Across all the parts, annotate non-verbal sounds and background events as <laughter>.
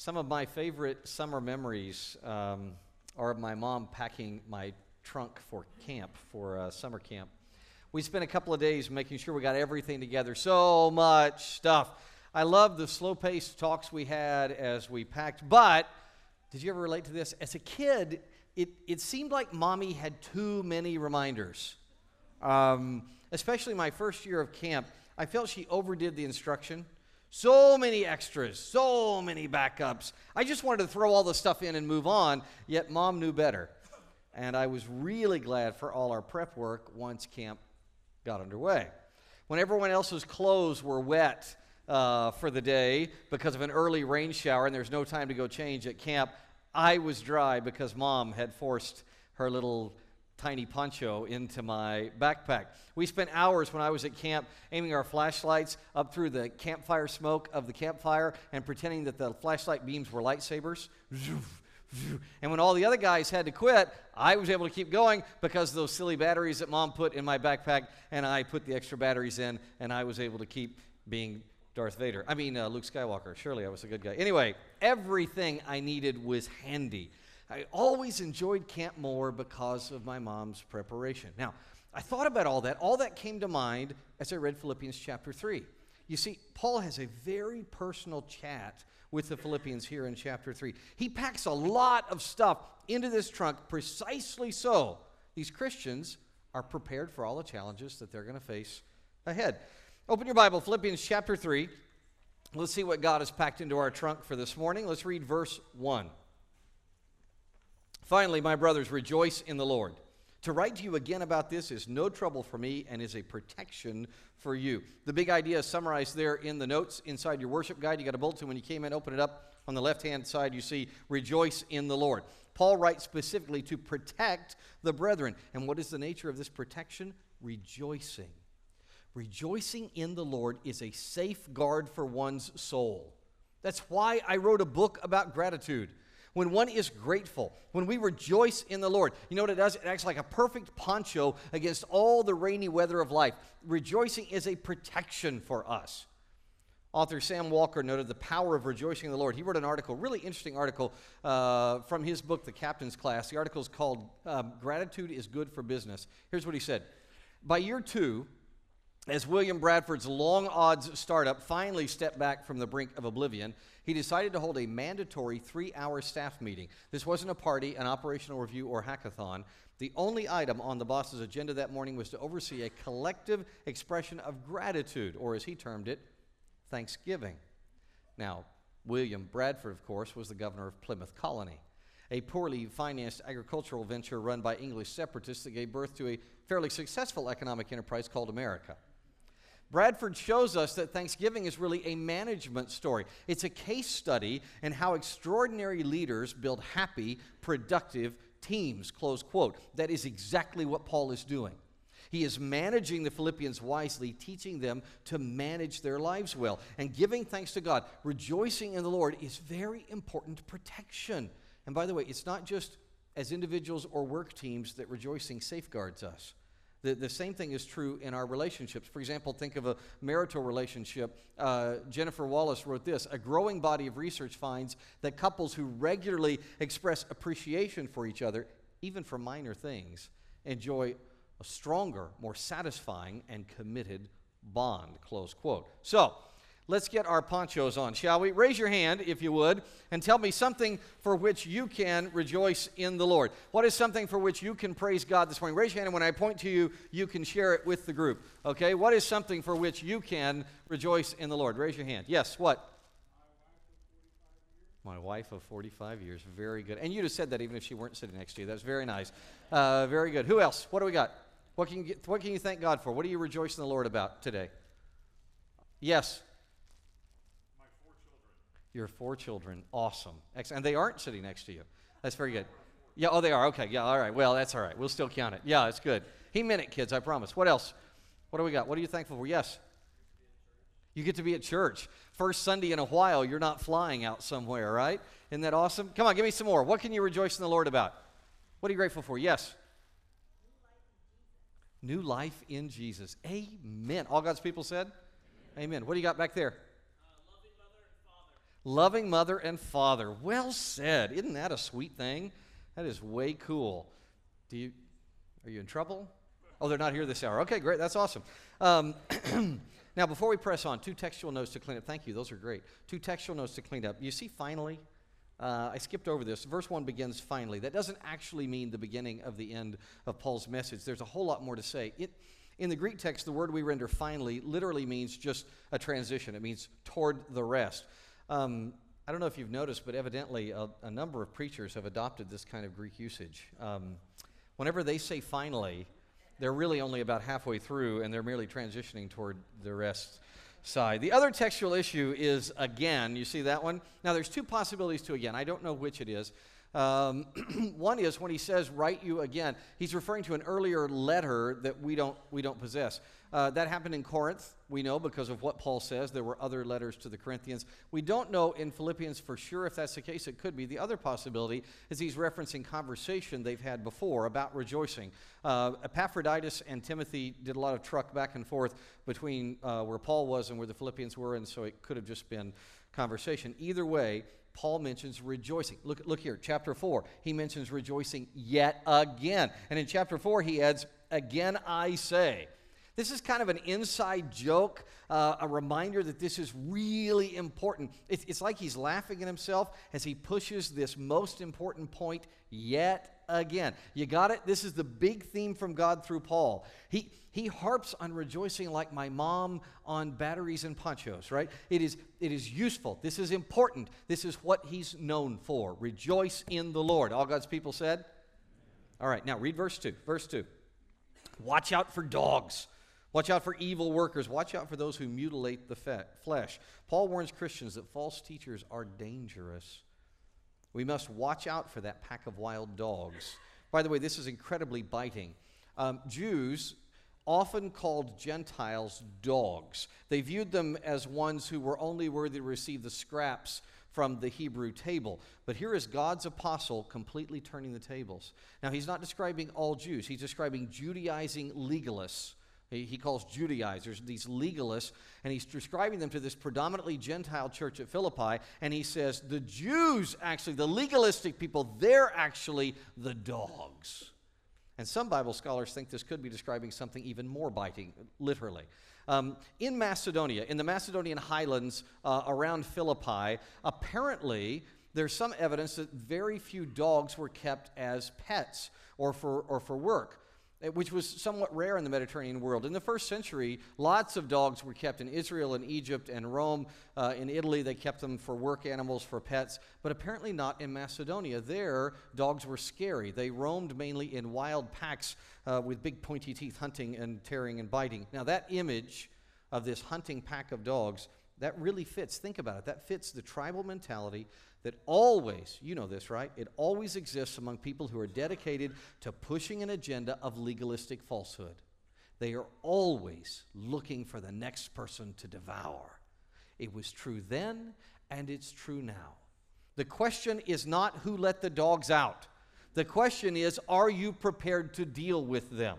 Some of my favorite summer memories um, are of my mom packing my trunk for camp, for uh, summer camp. We spent a couple of days making sure we got everything together. So much stuff. I love the slow paced talks we had as we packed, but did you ever relate to this? As a kid, it, it seemed like mommy had too many reminders. Um, especially my first year of camp, I felt she overdid the instruction. So many extras, so many backups. I just wanted to throw all the stuff in and move on, yet mom knew better. And I was really glad for all our prep work once camp got underway. When everyone else's clothes were wet uh, for the day because of an early rain shower and there's no time to go change at camp, I was dry because mom had forced her little tiny poncho into my backpack. We spent hours when I was at camp aiming our flashlights up through the campfire smoke of the campfire and pretending that the flashlight beams were lightsabers. And when all the other guys had to quit, I was able to keep going because those silly batteries that mom put in my backpack, and I put the extra batteries in, and I was able to keep being Darth Vader. I mean, uh, Luke Skywalker. Surely I was a good guy. Anyway, everything I needed was handy. I always enjoyed Camp more because of my mom's preparation. Now, I thought about all that. All that came to mind as I read Philippians chapter 3. You see, Paul has a very personal chat with the Philippians here in chapter 3. He packs a lot of stuff into this trunk precisely so these Christians are prepared for all the challenges that they're going to face ahead. Open your Bible, Philippians chapter 3. Let's see what God has packed into our trunk for this morning. Let's read verse 1. Finally, my brothers, rejoice in the Lord. To write to you again about this is no trouble for me and is a protection for you. The big idea is summarized there in the notes inside your worship guide. You got a bulletin when you came in, open it up. On the left hand side, you see rejoice in the Lord. Paul writes specifically to protect the brethren. And what is the nature of this protection? Rejoicing. Rejoicing in the Lord is a safeguard for one's soul. That's why I wrote a book about gratitude when one is grateful, when we rejoice in the Lord, you know what it does? It acts like a perfect poncho against all the rainy weather of life. Rejoicing is a protection for us. Author Sam Walker noted the power of rejoicing in the Lord. He wrote an article, really interesting article uh, from his book, The Captain's Class. The article is called um, Gratitude is Good for Business. Here's what he said By year two, as William Bradford's long odds startup finally stepped back from the brink of oblivion, he decided to hold a mandatory three hour staff meeting. This wasn't a party, an operational review, or hackathon. The only item on the boss's agenda that morning was to oversee a collective expression of gratitude, or as he termed it, thanksgiving. Now, William Bradford, of course, was the governor of Plymouth Colony, a poorly financed agricultural venture run by English separatists that gave birth to a fairly successful economic enterprise called America. Bradford shows us that Thanksgiving is really a management story. It's a case study in how extraordinary leaders build happy, productive teams, close quote. That is exactly what Paul is doing. He is managing the Philippians wisely, teaching them to manage their lives well. And giving thanks to God, rejoicing in the Lord is very important protection. And by the way, it's not just as individuals or work teams that rejoicing safeguards us. The, the same thing is true in our relationships. For example, think of a marital relationship. Uh, Jennifer Wallace wrote this A growing body of research finds that couples who regularly express appreciation for each other, even for minor things, enjoy a stronger, more satisfying, and committed bond. Close quote. So, let's get our ponchos on, shall we? Raise your hand, if you would, and tell me something for which you can rejoice in the Lord. What is something for which you can praise God this morning? Raise your hand, and when I point to you, you can share it with the group. Okay? What is something for which you can rejoice in the Lord? Raise your hand. Yes, what? My wife of 45 years. Very good. And you'd have said that even if she weren't sitting next to you. That's very nice. Uh, very good. Who else? What do we got? What can, you get, what can you thank God for? What do you rejoice in the Lord about today? Yes. Your four children. Awesome. Excellent. And they aren't sitting next to you. That's very good. Yeah, oh, they are. Okay. Yeah, all right. Well, that's all right. We'll still count it. Yeah, it's good. He meant it, kids, I promise. What else? What do we got? What are you thankful for? Yes. You get to be at church. First Sunday in a while, you're not flying out somewhere, right? Isn't that awesome? Come on, give me some more. What can you rejoice in the Lord about? What are you grateful for? Yes. New life in Jesus. Amen. All God's people said? Amen. What do you got back there? Loving mother and father. Well said. Isn't that a sweet thing? That is way cool. Do you, are you in trouble? Oh, they're not here this hour. Okay, great. That's awesome. Um, <clears throat> now, before we press on, two textual notes to clean up. Thank you. Those are great. Two textual notes to clean up. You see, finally, uh, I skipped over this. Verse 1 begins finally. That doesn't actually mean the beginning of the end of Paul's message. There's a whole lot more to say. It, in the Greek text, the word we render finally literally means just a transition, it means toward the rest. Um, I don't know if you've noticed, but evidently a, a, number of preachers have adopted this kind of Greek usage. Um, whenever they say finally, they're really only about halfway through and they're merely transitioning toward the rest side. The other textual issue is again. You see that one? Now, there's two possibilities to again. I don't know which it is. Um, <clears throat> one is when he says, write you again, he's referring to an earlier letter that we don't, we don't possess. Uh, that happened in Corinth, we know, because of what Paul says. There were other letters to the Corinthians. We don't know in Philippians for sure if that's the case. It could be. The other possibility is he's referencing conversation they've had before about rejoicing. Uh, Epaphroditus and Timothy did a lot of truck back and forth between uh, where Paul was and where the Philippians were, and so it could have just been conversation. Either way, Paul mentions rejoicing. Look, look here, chapter 4. He mentions rejoicing yet again. And in chapter 4, he adds, Again I say. This is kind of an inside joke, uh, a reminder that this is really important. It's, it's like he's laughing at himself as he pushes this most important point yet again. You got it? This is the big theme from God through Paul. He, he harps on rejoicing like my mom on batteries and ponchos, right? It is, it is useful. This is important. This is what he's known for. Rejoice in the Lord. All God's people said? All right, now read verse 2. Verse 2. Watch out for dogs Watch out for evil workers. Watch out for those who mutilate the flesh. Paul warns Christians that false teachers are dangerous. We must watch out for that pack of wild dogs. By the way, this is incredibly biting. Um, Jews often called Gentiles dogs. They viewed them as ones who were only worthy to receive the scraps from the Hebrew table. But here is God's apostle completely turning the tables. Now, he's not describing all Jews, he's describing Judaizing legalists he, calls Judaizers, these legalists, and he's describing them to this predominantly Gentile church at Philippi. And he says, the Jews, actually, the legalistic people, they're actually the dogs. And some Bible scholars think this could be describing something even more biting, literally. Um, in Macedonia, in the Macedonian highlands uh, around Philippi, apparently there's some evidence that very few dogs were kept as pets or for, or for work. Eh, which was somewhat rare in the Mediterranean world. In the first century, lots of dogs were kept in Israel and Egypt and Rome. Uh, in Italy, they kept them for work animals, for pets, but apparently not in Macedonia. There, dogs were scary. They roamed mainly in wild packs uh, with big pointy teeth, hunting and tearing and biting. Now, that image of this hunting pack of dogs, that really fits. Think about it. That fits the tribal mentality that always, you know this, right? It always exists among people who are dedicated to pushing an agenda of legalistic falsehood. They are always looking for the next person to devour. It was true then, and it's true now. The question is not who let the dogs out. The question is, are you prepared to deal with them?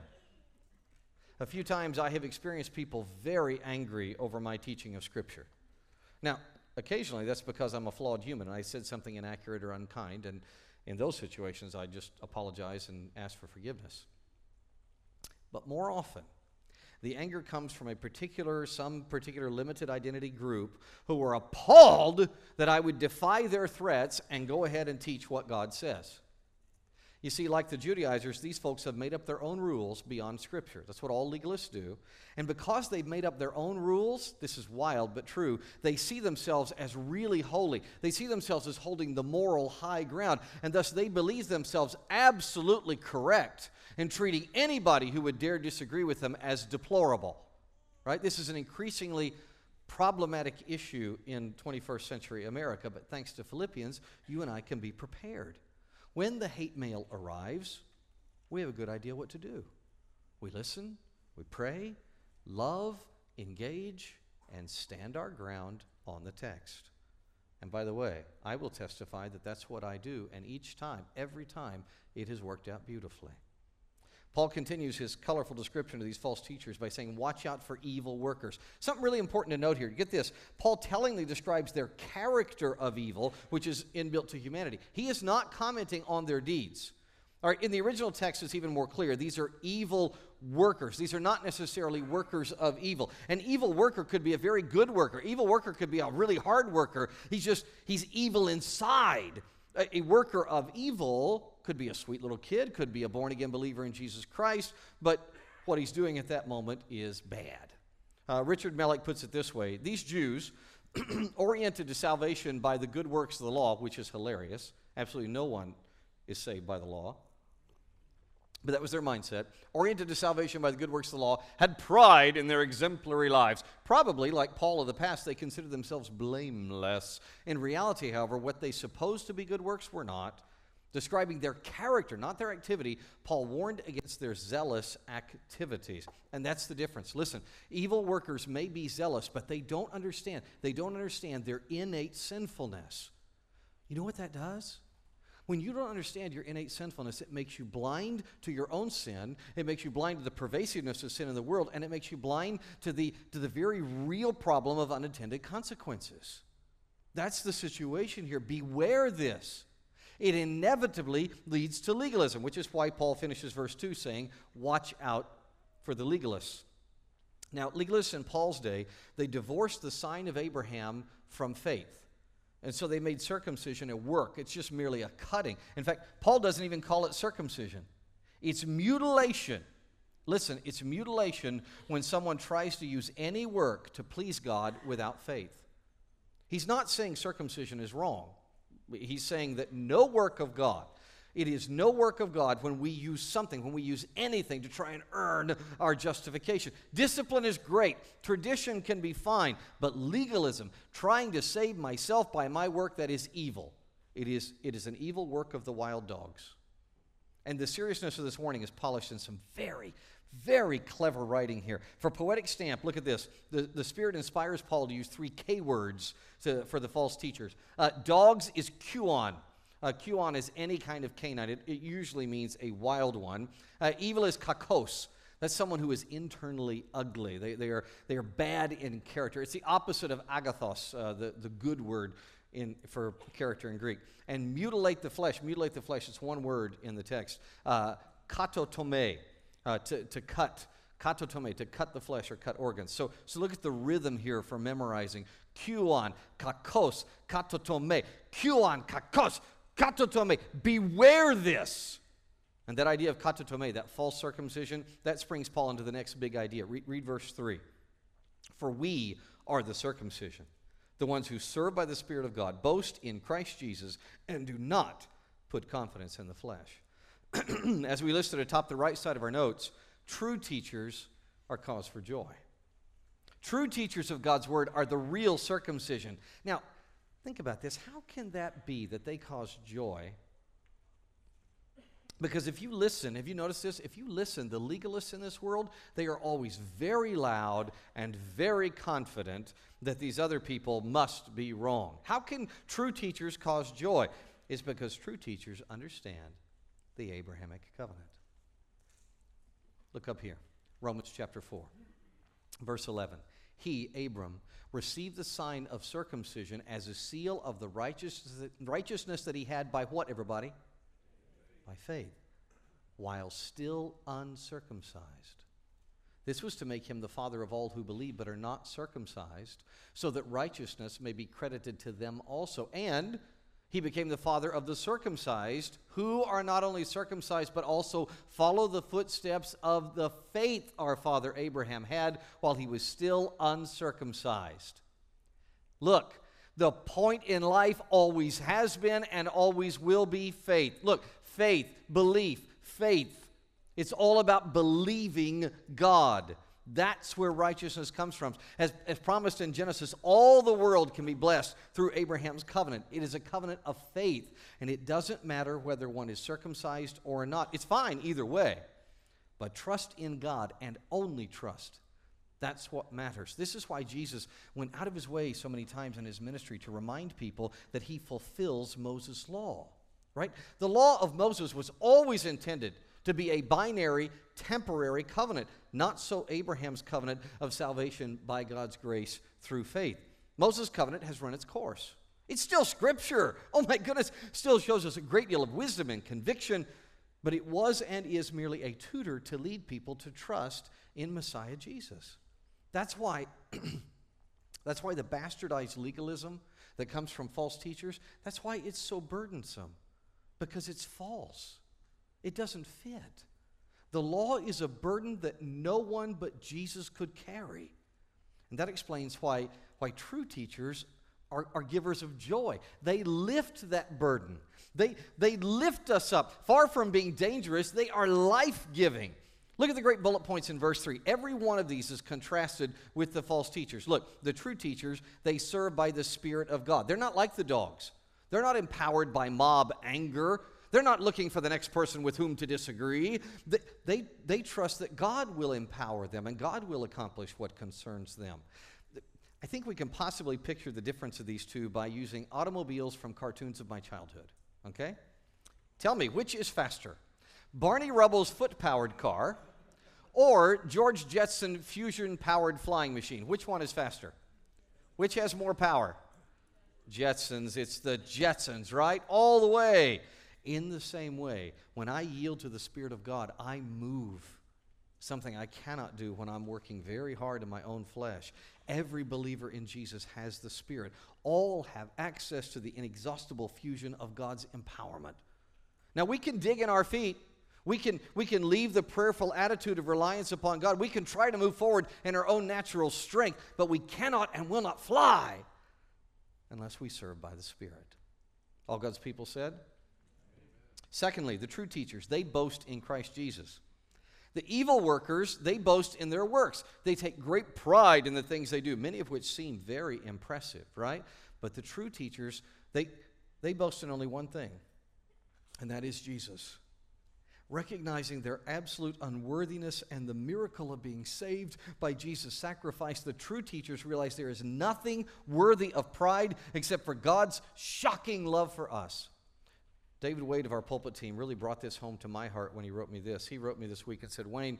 A few times I have experienced people very angry over my teaching of Scripture. Now, occasionally that's because I'm a flawed human and I said something inaccurate or unkind. And in those situations, I just apologize and ask for forgiveness. But more often, the anger comes from a particular, some particular limited identity group who were appalled that I would defy their threats and go ahead and teach what God says. You see, like the Judaizers, these folks have made up their own rules beyond Scripture. That's what all legalists do. And because they've made up their own rules, this is wild but true, they see themselves as really holy. They see themselves as holding the moral high ground. And thus they believe themselves absolutely correct in treating anybody who would dare disagree with them as deplorable. Right? This is an increasingly problematic issue in 21st century America, but thanks to Philippians, you and I can be prepared. When the hate mail arrives, we have a good idea what to do. We listen, we pray, love, engage, and stand our ground on the text. And by the way, I will testify that that's what I do, and each time, every time, it has worked out beautifully. Paul continues his colorful description of these false teachers by saying, Watch out for evil workers. Something really important to note here. Get this. Paul tellingly describes their character of evil, which is inbuilt to humanity. He is not commenting on their deeds. All right, in the original text, it's even more clear. These are evil workers. These are not necessarily workers of evil. An evil worker could be a very good worker. Evil worker could be a really hard worker. He's just, he's evil inside. A, worker of evil could be a sweet little kid, could be a born again believer in Jesus Christ, but what he's doing at that moment is bad. Uh, Richard Melick puts it this way These Jews, <clears throat> oriented to salvation by the good works of the law, which is hilarious, absolutely no one is saved by the law. But that was their mindset. Oriented to salvation by the good works of the law, had pride in their exemplary lives. Probably, like Paul of the past, they considered themselves blameless. In reality, however, what they supposed to be good works were not. Describing their character, not their activity, Paul warned against their zealous activities. And that's the difference. Listen, evil workers may be zealous, but they don't understand. They don't understand their innate sinfulness. You know what that does? When you don't understand your innate sinfulness, it makes you blind to your own sin. It makes you blind to the pervasiveness of sin in the world, and it makes you blind to the, to the very real problem of unintended consequences. That's the situation here. Beware this. It inevitably leads to legalism, which is why Paul finishes verse 2 saying, Watch out for the legalists. Now, legalists in Paul's day, they divorced the sign of Abraham from faith. And so they made circumcision a work. It's just merely a cutting. In fact, Paul doesn't even call it circumcision, it's mutilation. Listen, it's mutilation when someone tries to use any work to please God without faith. He's not saying circumcision is wrong. He's saying that no work of God, it is no work of God when we use something, when we use anything to try and earn our justification. Discipline is great, tradition can be fine, but legalism, trying to save myself by my work, that is evil. It is, it is an evil work of the wild dogs. And the seriousness of this warning is polished in some very, very clever writing here. For poetic stamp, look at this. The, the Spirit inspires Paul to use three K words to, for the false teachers. Uh, dogs is kuon. Uh, is any kind of canine, it, it usually means a wild one. Uh, evil is kakos. That's someone who is internally ugly. They, they, are, they are bad in character. It's the opposite of agathos, uh, the, the good word in, for character in Greek. And mutilate the flesh. Mutilate the flesh, it's one word in the text. Uh, katotome uh, to, to cut, katotome, to cut the flesh or cut organs. So, so look at the rhythm here for memorizing. Kuon, kakos, katotome, kuon, kakos, katotome. Beware this. And that idea of katotome, that false circumcision, that springs Paul into the next big idea. Read, read verse 3. For we are the circumcision, the ones who serve by the Spirit of God, boast in Christ Jesus, and do not put confidence in the flesh. <clears throat> as we listed atop the right side of our notes, true teachers are cause for joy. True teachers of God's word are the real circumcision. Now, think about this. How can that be that they cause joy? Because if you listen, have you noticed this? If you listen, the legalists in this world, they are always very loud and very confident that these other people must be wrong. How can true teachers cause joy? It's because true teachers understand the Abrahamic covenant. Look up here Romans chapter 4, verse 11. He, Abram, received the sign of circumcision as a seal of the righteousness that he had by what, everybody? By faith, while still uncircumcised. This was to make him the father of all who believe but are not circumcised, so that righteousness may be credited to them also. And he became the father of the circumcised, who are not only circumcised, but also follow the footsteps of the faith our father Abraham had while he was still uncircumcised. Look, the point in life always has been and always will be faith. Look, faith, belief, faith. It's all about believing God. That's where righteousness comes from. As, as promised in Genesis, all the world can be blessed through Abraham's covenant. It is a covenant of faith, and it doesn't matter whether one is circumcised or not. It's fine either way. But trust in God and only trust. That's what matters. This is why Jesus went out of his way so many times in his ministry to remind people that he fulfills Moses' law. Right? The law of Moses was always intended to be a binary, temporary covenant, not so Abraham's covenant of salvation by God's grace through faith. Moses' covenant has run its course. It's still scripture. Oh my goodness, still shows us a great deal of wisdom and conviction, but it was and is merely a tutor to lead people to trust in Messiah Jesus. That's why <clears throat> that's why the bastardized legalism that comes from false teachers, that's why it's so burdensome because it's false. It doesn't fit. The law is a burden that no one but Jesus could carry. And that explains why, why true teachers are, are givers of joy. They lift that burden, they, they lift us up. Far from being dangerous, they are life giving. Look at the great bullet points in verse 3. Every one of these is contrasted with the false teachers. Look, the true teachers, they serve by the Spirit of God. They're not like the dogs, they're not empowered by mob anger. They're not looking for the next person with whom to disagree. They, they, they trust that God will empower them and God will accomplish what concerns them. I think we can possibly picture the difference of these two by using automobiles from cartoons of my childhood. Okay? Tell me, which is faster? Barney Rubble's foot powered car or George Jetson fusion powered flying machine? Which one is faster? Which has more power? Jetsons. It's the Jetsons, right? All the way. In the same way, when I yield to the Spirit of God, I move something I cannot do when I'm working very hard in my own flesh. Every believer in Jesus has the Spirit. All have access to the inexhaustible fusion of God's empowerment. Now, we can dig in our feet. We can, we can leave the prayerful attitude of reliance upon God. We can try to move forward in our own natural strength, but we cannot and will not fly unless we serve by the Spirit. All God's people said? Secondly, the true teachers, they boast in Christ Jesus. The evil workers, they boast in their works. They take great pride in the things they do, many of which seem very impressive, right? But the true teachers, they, they boast in only one thing, and that is Jesus. Recognizing their absolute unworthiness and the miracle of being saved by Jesus' sacrifice, the true teachers realize there is nothing worthy of pride except for God's shocking love for us. David Wade of our pulpit team really brought this home to my heart when he wrote me this. He wrote me this week and said, Wayne,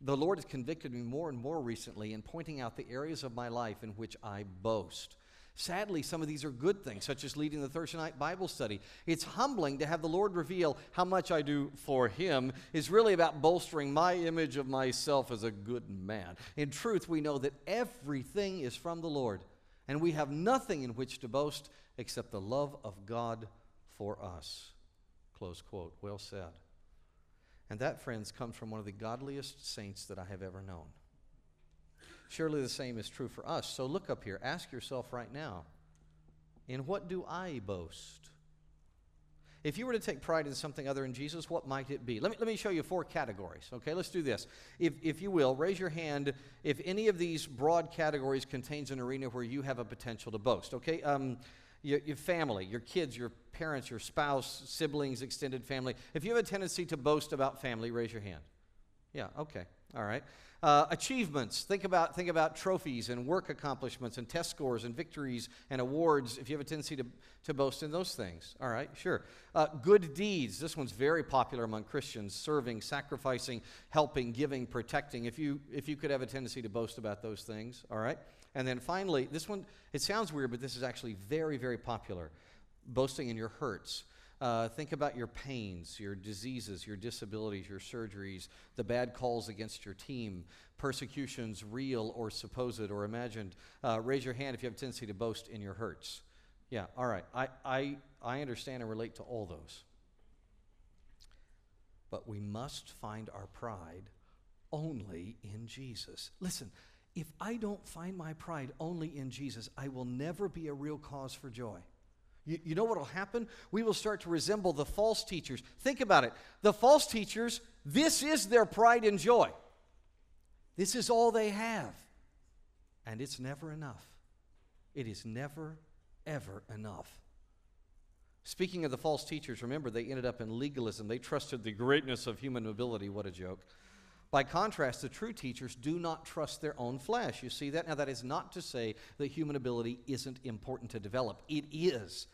the Lord has convicted me more and more recently in pointing out the areas of my life in which I boast. Sadly, some of these are good things, such as leading the Thursday night Bible study. It's humbling to have the Lord reveal how much I do for Him is really about bolstering my image of myself as a good man. In truth, we know that everything is from the Lord, and we have nothing in which to boast except the love of God for us. Close quote. Well said. And that, friends, comes from one of the godliest saints that I have ever known. Surely the same is true for us. So look up here. Ask yourself right now in what do I boast? If you were to take pride in something other than Jesus, what might it be? Let me, let me show you four categories. Okay, let's do this. If, if you will, raise your hand if any of these broad categories contains an arena where you have a potential to boast. Okay, um, your, your family, your kids, your parents, your spouse, siblings, extended family. If you have a tendency to boast about family, raise your hand. Yeah, okay, all right. Uh, achievements. Think about, think about trophies and work accomplishments and test scores and victories and awards if you have a tendency to, to boast in those things. All right, sure. Uh, good deeds. This one's very popular among Christians serving, sacrificing, helping, giving, protecting. If you, if you could have a tendency to boast about those things. All right. And then finally, this one, it sounds weird, but this is actually very, very popular boasting in your hurts. Uh, think about your pains, your diseases, your disabilities, your surgeries, the bad calls against your team, persecutions, real or supposed or imagined. Uh, raise your hand if you have a tendency to boast in your hurts. Yeah, all right. I, I, I understand and relate to all those. But we must find our pride only in Jesus. Listen, if I don't find my pride only in Jesus, I will never be a real cause for joy. You, you know what will happen? We will start to resemble the false teachers. Think about it. The false teachers, this is their pride and joy. This is all they have. And it's never enough. It is never, ever enough. Speaking of the false teachers, remember they ended up in legalism. They trusted the greatness of human mobility. What a joke. By contrast, the true teachers do not trust their own flesh. You see that? Now, that is not to say that human ability isn't important to develop, it is.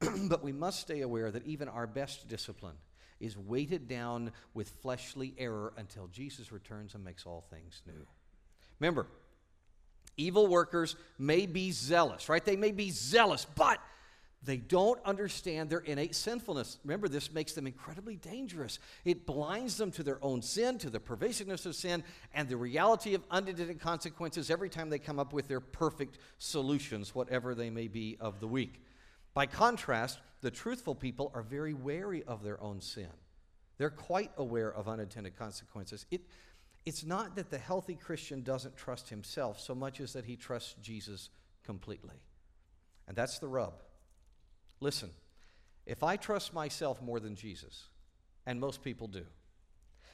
<clears throat> but we must stay aware that even our best discipline is weighted down with fleshly error until Jesus returns and makes all things new. Remember, evil workers may be zealous, right? They may be zealous, but they don't understand their innate sinfulness. Remember, this makes them incredibly dangerous. It blinds them to their own sin, to the pervasiveness of sin, and the reality of unintended consequences every time they come up with their perfect solutions, whatever they may be of the week. By contrast, the truthful people are very wary of their own sin. They're quite aware of unintended consequences. It, it's not that the healthy Christian doesn't trust himself so much as that he trusts Jesus completely. And that's the rub. Listen, if I trust myself more than Jesus, and most people do,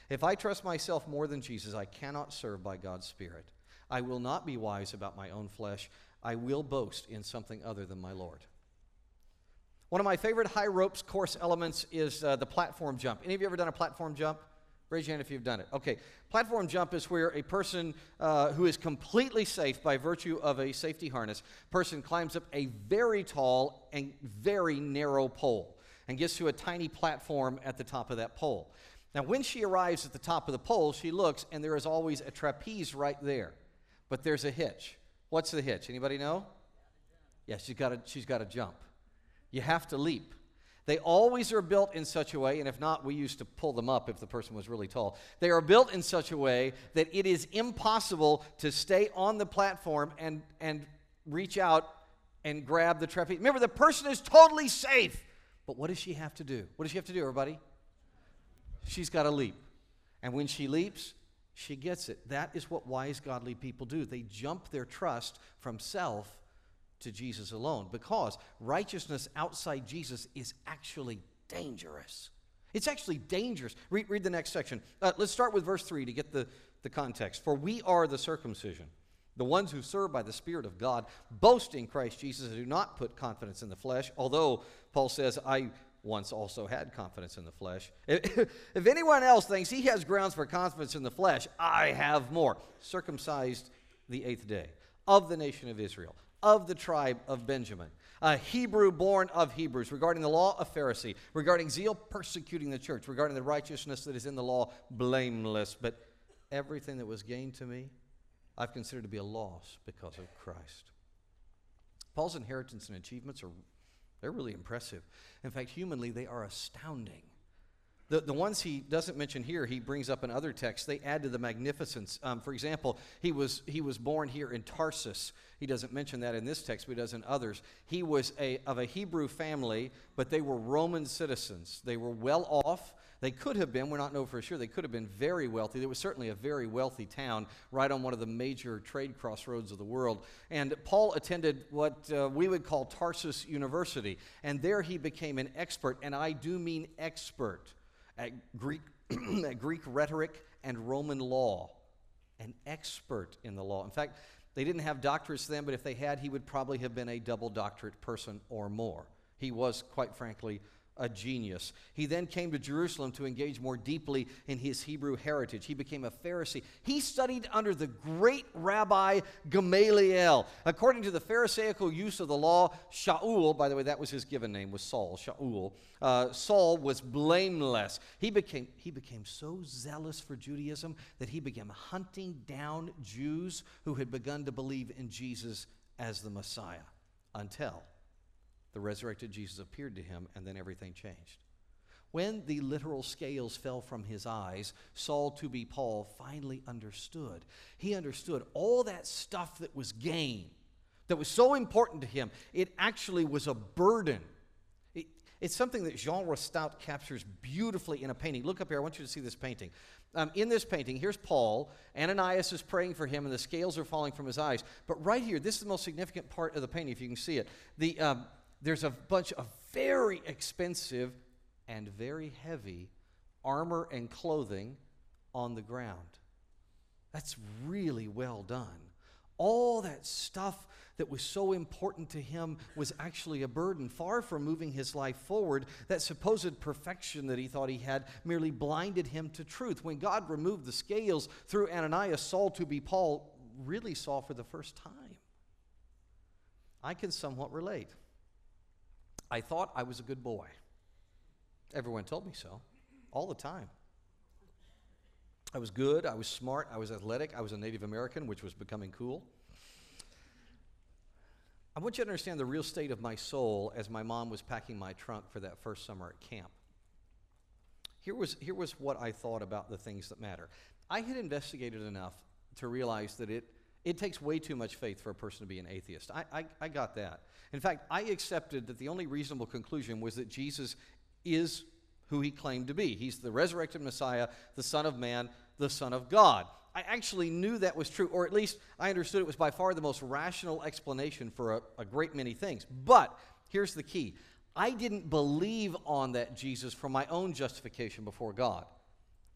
if I trust myself more than Jesus, I cannot serve by God's Spirit. I will not be wise about my own flesh. I will boast in something other than my Lord. One of my favorite high ropes course elements is uh, the platform jump. Any of you ever done a platform jump? Raise your hand if you've done it. Okay. Platform jump is where a person uh, who is completely safe by virtue of a safety harness, person climbs up a very tall and very narrow pole and gets to a tiny platform at the top of that pole. Now, when she arrives at the top of the pole, she looks and there is always a trapeze right there. But there's a hitch. What's the hitch? Anybody know? Yeah, she's got to, she's got to jump. You have to leap. They always are built in such a way, and if not, we used to pull them up if the person was really tall. They are built in such a way that it is impossible to stay on the platform and, and reach out and grab the trapeze. Remember, the person is totally safe. But what does she have to do? What does she have to do, everybody? She's got to leap. And when she leaps, she gets it. That is what wise, godly people do. They jump their trust from self to Jesus alone because righteousness outside Jesus is actually dangerous. It's actually dangerous. Read, read the next section. Uh, let's start with verse 3 to get the, the context. For we are the circumcision, the ones who serve by the Spirit of God, boast in Christ Jesus, and do not put confidence in the flesh, although Paul says, I once also had confidence in the flesh. <laughs> If, if anyone else thinks he has grounds for confidence in the flesh, I have more. Circumcised the eighth day of the nation of Israel of the tribe of Benjamin, a Hebrew born of Hebrews, regarding the law of Pharisee, regarding zeal persecuting the church, regarding the righteousness that is in the law, blameless. But everything that was gained to me, I've considered to be a loss because of Christ. Paul's inheritance and achievements are they're really impressive. In fact, humanly, they are astounding. The, the ones he doesn't mention here, he brings up in other texts, they add to the magnificence. Um, for example, he was, he was born here in Tarsus. He doesn't mention that in this text, but he does in others. He was a, of a Hebrew family, but they were Roman citizens. They were well off. They could have been, we're not know for sure, they could have been very wealthy. It was certainly a very wealthy town right on one of the major trade crossroads of the world. And Paul attended what uh, we would call Tarsus University. And there he became an expert, and I do mean expert at Greek, <clears throat> at Greek rhetoric and Roman law, an expert in the law. In fact, they didn't have doctorates then, but if they had, he would probably have been a double doctorate person or more. He was, quite frankly, a genius. He then came to Jerusalem to engage more deeply in his Hebrew heritage. He became a Pharisee. He studied under the great Rabbi Gamaliel. According to the Pharisaical use of the law, Shaul, by the way, that was his given name, was Saul, Shaul. Uh, Saul was blameless. He became, he became so zealous for Judaism that he began hunting down Jews who had begun to believe in Jesus as the Messiah until the resurrected Jesus appeared to him, and then everything changed. When the literal scales fell from his eyes, Saul to be Paul finally understood. He understood all that stuff that was gain, that was so important to him, it actually was a burden. It, it's something that Jean Restout captures beautifully in a painting. Look up here, I want you to see this painting. Um, in this painting, here's Paul. Ananias is praying for him, and the scales are falling from his eyes. But right here, this is the most significant part of the painting, if you can see it. The. Um, there's a bunch of very expensive and very heavy armor and clothing on the ground. That's really well done. All that stuff that was so important to him was actually a burden. Far from moving his life forward, that supposed perfection that he thought he had merely blinded him to truth. When God removed the scales through Ananias, Saul to be Paul really saw for the first time. I can somewhat relate. I thought I was a good boy. Everyone told me so. all the time. I was good, I was smart, I was athletic, I was a Native American, which was becoming cool. I want you to understand the real state of my soul as my mom was packing my trunk for that first summer at camp. Here was, here was what I thought about the things that matter. I had investigated enough to realize that it, it takes way too much faith for a person to be an atheist. I, I, I got that. In fact, I accepted that the only reasonable conclusion was that Jesus is who he claimed to be. He's the resurrected Messiah, the Son of Man, the Son of God. I actually knew that was true, or at least I understood it was by far the most rational explanation for a, a great many things. But here's the key I didn't believe on that Jesus for my own justification before God.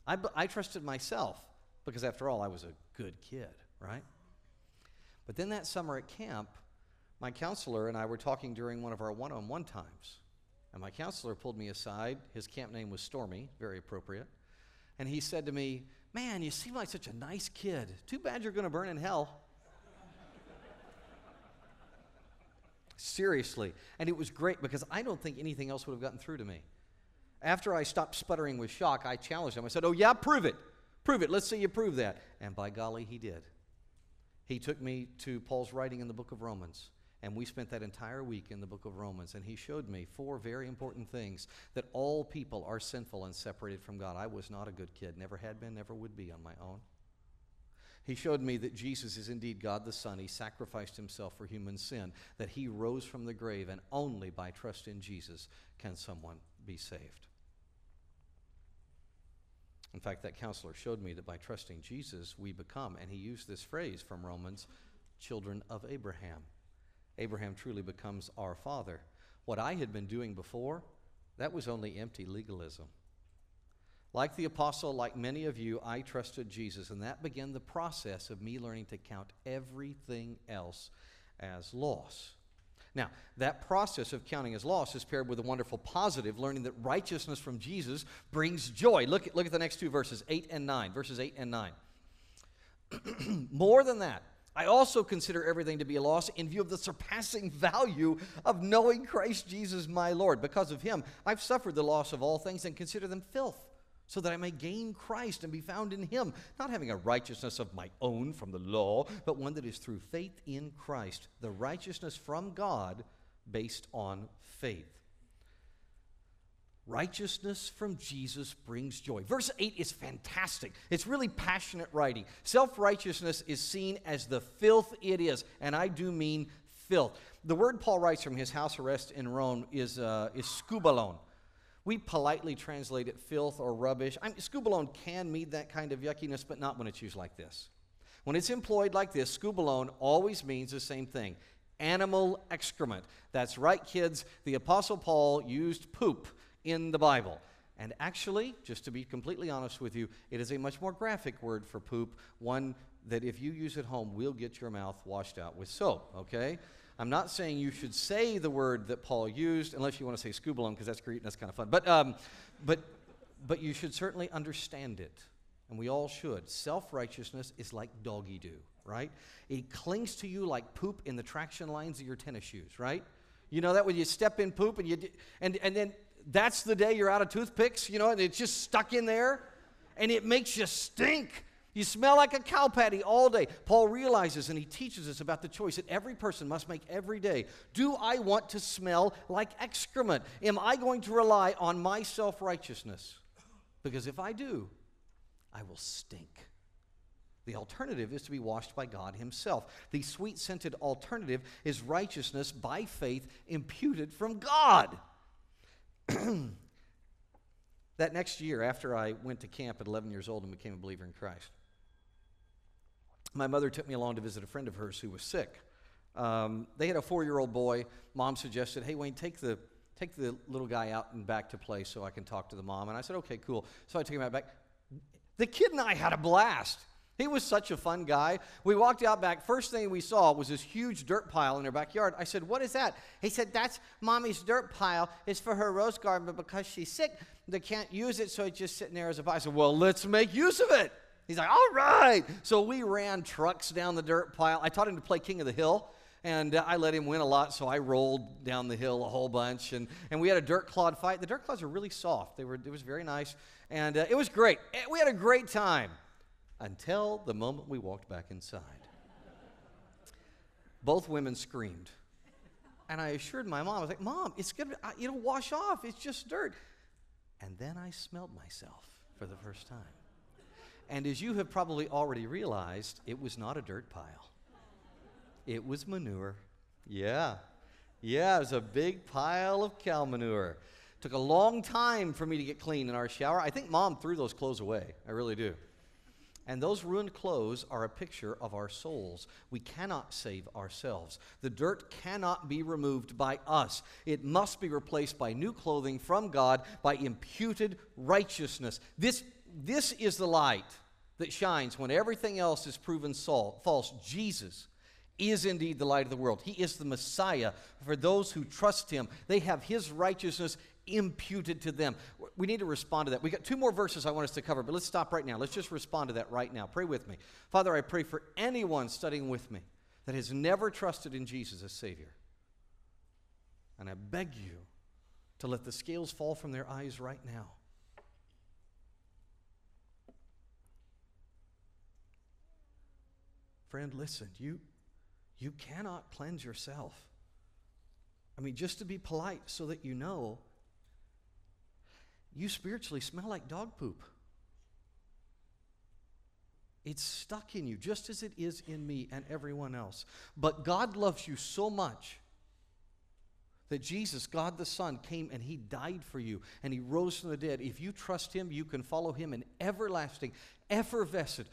I, I trusted myself because, after all, I was a good kid, right? But then that summer at camp, my counselor and I were talking during one of our one on one times. And my counselor pulled me aside. His camp name was Stormy, very appropriate. And he said to me, Man, you seem like such a nice kid. Too bad you're going to burn in hell. Seriously. And it was great because I don't think anything else would have gotten through to me. After I stopped sputtering with shock, I challenged him. I said, Oh, yeah, prove it. Prove it. Let's see you prove that. And by golly, he did. He took me to Paul's writing in the book of Romans. And we spent that entire week in the book of Romans, and he showed me four very important things that all people are sinful and separated from God. I was not a good kid, never had been, never would be on my own. He showed me that Jesus is indeed God the Son. He sacrificed himself for human sin, that he rose from the grave, and only by trust in Jesus can someone be saved. In fact, that counselor showed me that by trusting Jesus, we become, and he used this phrase from Romans, children of Abraham. Abraham truly becomes our father. What I had been doing before, that was only empty legalism. Like the apostle, like many of you, I trusted Jesus, and that began the process of me learning to count everything else as loss. Now, that process of counting as loss is paired with a wonderful positive, learning that righteousness from Jesus brings joy. Look at, look at the next two verses, 8 and 9. Verses 8 and 9. <clears throat> More than that, I also consider everything to be a loss in view of the surpassing value of knowing Christ Jesus my Lord. Because of him, I've suffered the loss of all things and consider them filth, so that I may gain Christ and be found in him, not having a righteousness of my own from the law, but one that is through faith in Christ, the righteousness from God based on faith. Righteousness from Jesus brings joy. Verse 8 is fantastic. It's really passionate writing. Self righteousness is seen as the filth it is, and I do mean filth. The word Paul writes from his house arrest in Rome is, uh, is skubalon. We politely translate it filth or rubbish. I mean, skubalon can mean that kind of yuckiness, but not when it's used like this. When it's employed like this, skubalon always means the same thing animal excrement. That's right, kids. The Apostle Paul used poop in the Bible. And actually, just to be completely honest with you, it is a much more graphic word for poop, one that if you use at home will get your mouth washed out with soap, okay? I'm not saying you should say the word that Paul used, unless you want to say skubalon, because that's Greek and that's kind of fun. But, um, but, but you should certainly understand it, and we all should. Self righteousness is like doggy do, right? It clings to you like poop in the traction lines of your tennis shoes, right? You know that when you step in poop and you, and, and then that's the day you're out of toothpicks, you know, and it's just stuck in there and it makes you stink. You smell like a cow patty all day. Paul realizes and he teaches us about the choice that every person must make every day. Do I want to smell like excrement? Am I going to rely on my self righteousness? Because if I do, I will stink. The alternative is to be washed by God Himself. The sweet scented alternative is righteousness by faith imputed from God. <clears throat> that next year, after I went to camp at 11 years old and became a believer in Christ, my mother took me along to visit a friend of hers who was sick. Um, they had a four year old boy. Mom suggested, Hey, Wayne, take the, take the little guy out and back to play so I can talk to the mom. And I said, Okay, cool. So I took him out back. The kid and I had a blast. He was such a fun guy. We walked out back. First thing we saw was this huge dirt pile in their backyard. I said, What is that? He said, That's mommy's dirt pile. It's for her rose garden, but because she's sick, they can't use it, so it's just sitting there as a pile. I said, Well, let's make use of it. He's like, All right. So we ran trucks down the dirt pile. I taught him to play King of the Hill. And uh, I let him win a lot, so I rolled down the hill a whole bunch. And, and we had a dirt clod fight. The dirt clods are really soft, they were, it was very nice. And uh, it was great. Eh, we had a great time until the moment we walked back inside. Both women screamed. And I assured my mom, I was like, Mom, it's going to, you know, wash off. It's just dirt. And then I smelled myself for the first time. And as you have probably already realized, it was not a dirt pile, it was manure. Yeah. Yeah, it was a big pile of cow manure. Took a long time for me to get clean in our shower. I think mom threw those clothes away. I really do. And those ruined clothes are a picture of our souls. We cannot save ourselves. The dirt cannot be removed by us. It must be replaced by new clothing from God, by imputed righteousness. This, this is the light that shines when everything else is proven false. Jesus is indeed the light of the world. He is the Messiah for those who trust him. They have his righteousness imputed to them. We need to respond to that. We got two more verses I want us to cover, but let's stop right now. Let's just respond to that right now. Pray with me. Father, I pray for anyone studying with me that has never trusted in Jesus as Savior. And I beg you to let the scales fall from their eyes right now. Friend, listen, you, you cannot cleanse yourself. I mean, just to be polite so that you know you spiritually smell like dog poop. It's stuck in you, just as it is in me and everyone else. But God loves you so much that Jesus, God the Son, came and He died for you and He rose from the dead. If you trust Him, you can follow Him in everlasting, effervescent,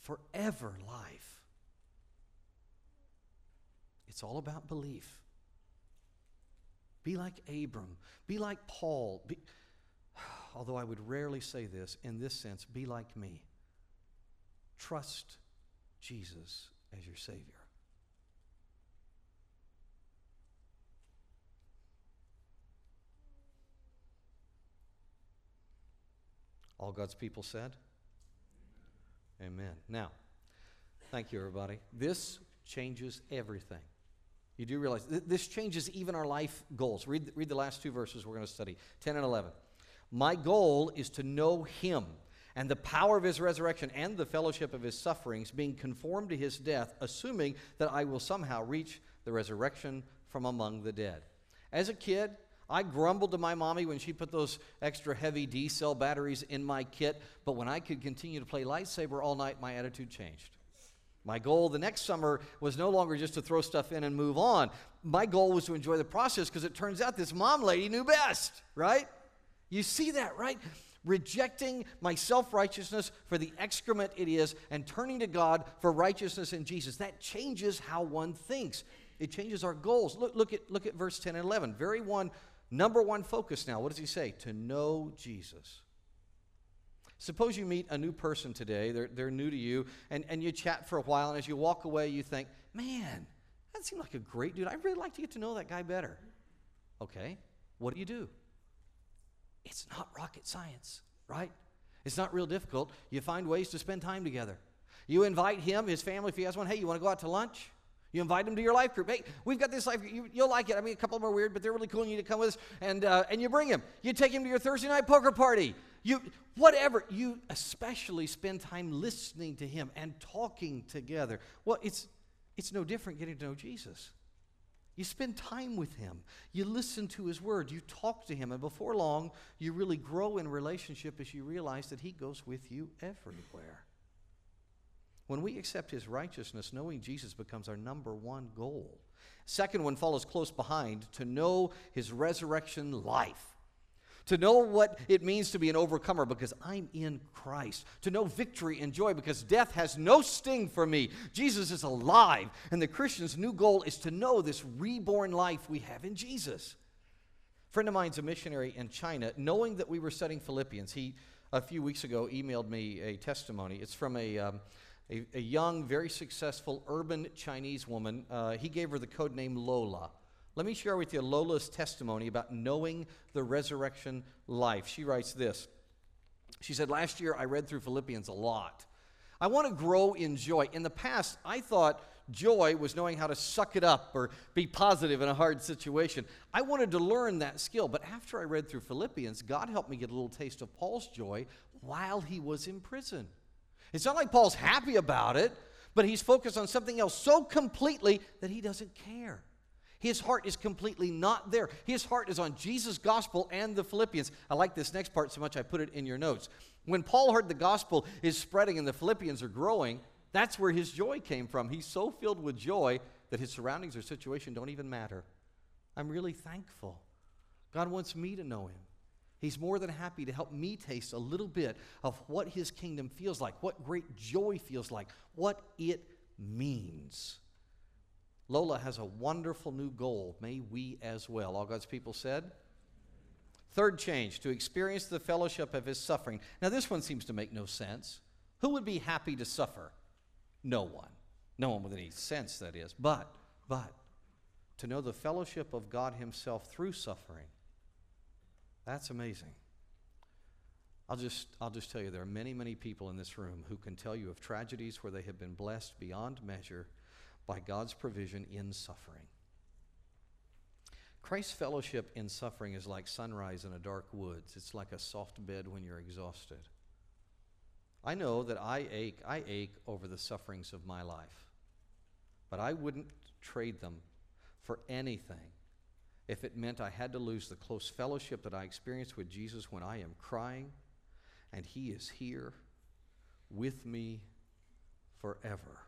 forever life. It's all about belief. Be like Abram, be like Paul. Be, although I would rarely say this, in this sense, be like me. Trust Jesus as your Savior. All God's people said? Amen. Now, thank you, everybody. This changes everything. You do realize th- this changes even our life goals. Read, read the last two verses we're going to study 10 and 11. My goal is to know him and the power of his resurrection and the fellowship of his sufferings, being conformed to his death, assuming that I will somehow reach the resurrection from among the dead. As a kid, I grumbled to my mommy when she put those extra heavy D cell batteries in my kit, but when I could continue to play lightsaber all night, my attitude changed. My goal the next summer was no longer just to throw stuff in and move on. My goal was to enjoy the process because it turns out this mom lady knew best, right? You see that, right? Rejecting my self righteousness for the excrement it is and turning to God for righteousness in Jesus. That changes how one thinks. It changes our goals. Look, look, at, look at verse 10 and 11. Very one, number one focus now. What does he say? To know Jesus. Suppose you meet a new person today, they're, they're new to you, and, and you chat for a while, and as you walk away, you think, man, that seemed like a great dude. I'd really like to get to know that guy better. Okay, what do you do? It's not rocket science, right? It's not real difficult. You find ways to spend time together. You invite him, his family, if he has one, hey, you want to go out to lunch? You invite him to your life group. Hey, we've got this life group. You, will like it. I mean, a couple of them are weird, but they're really cool. And you need to come with us. And, uh, and you bring him. You take him to your Thursday night poker party. You, whatever. You especially spend time listening to him and talking together. Well, it's, it's no different getting to know Jesus. You spend time with him. You listen to his word. You talk to him. And before long, you really grow in relationship as you realize that he goes with you everywhere. When we accept his righteousness, knowing Jesus becomes our number one goal. Second one follows close behind to know his resurrection life to know what it means to be an overcomer because I'm in Christ, to know victory and joy because death has no sting for me. Jesus is alive, and the Christian's new goal is to know this reborn life we have in Jesus. A friend of mine's a missionary in China. Knowing that we were studying Philippians, he a few weeks ago emailed me a testimony. It's from a um, a, a, young, very successful urban Chinese woman. Uh, he gave her the code name Lola. Let me share with you Lola's testimony about knowing the resurrection life. She writes this. She said, Last year I read through Philippians a lot. I want to grow in joy. In the past, I thought joy was knowing how to suck it up or be positive in a hard situation. I wanted to learn that skill, but after I read through Philippians, God helped me get a little taste of Paul's joy while he was in prison. It's not like Paul's happy about it, but he's focused on something else so completely that he doesn't care. His heart is completely not there. His heart is on Jesus' gospel and the Philippians. I like this next part so much I put it in your notes. When Paul heard the gospel is spreading and the Philippians are growing, that's where his joy came from. He's so filled with joy that his surroundings or situation don't even matter. I'm really thankful. God wants me to know him. He's more than happy to help me taste a little bit of what his kingdom feels like, what great joy feels like, what it means. Lola has a wonderful new goal. May we as well. All God's people said? Third change, to experience the fellowship of his suffering. Now, this one seems to make no sense. Who would be happy to suffer? No one. No one with any sense, that is. But, but, to know the fellowship of God himself through suffering, that's amazing. I'll just, I'll just tell you, there are many, many people in this room who can tell you of tragedies where they have been blessed beyond measure by God's provision in suffering. Christ's fellowship in suffering is like sunrise in a dark woods. It's like a soft bed when you're exhausted. I know that I ache, I ache over the sufferings of my life. But I wouldn't trade them for anything if it meant I had to lose the close fellowship that I experienced with Jesus when I am crying and He is here with me forever.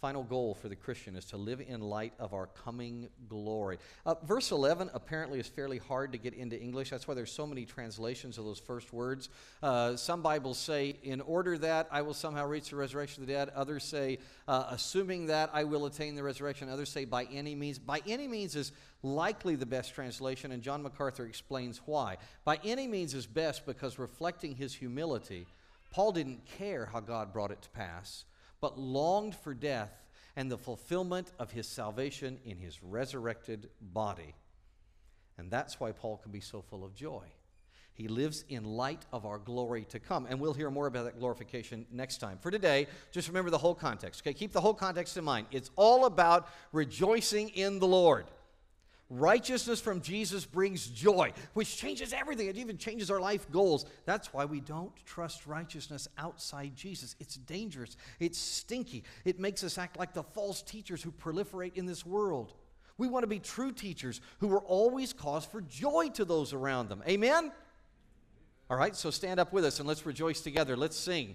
Final goal for the Christian is to live in light of our coming glory. Uh, verse 11 apparently is fairly hard to get into English. That's why there's so many translations of those first words. Uh, some Bibles say, in order that I will somehow reach the resurrection of the dead. Others say, uh, assuming that I will attain the resurrection. Others say, by any means. By any means is likely the best translation, and John MacArthur explains why. By any means is best because reflecting his humility, Paul didn't care how God brought it to pass but longed for death and the fulfillment of his salvation in his resurrected body. And that's why Paul can be so full of joy. He lives in light of our glory to come. And we'll hear more about that glorification next time. For today, just remember the whole context. Okay, keep the whole context in mind. It's all about rejoicing in the Lord. Righteousness from Jesus brings joy, which changes everything. It even changes our life goals. That's why we don't trust righteousness outside Jesus. It's dangerous, it's stinky. It makes us act like the false teachers who proliferate in this world. We want to be true teachers who are always cause for joy to those around them. Amen? All right, so stand up with us and let's rejoice together. Let's sing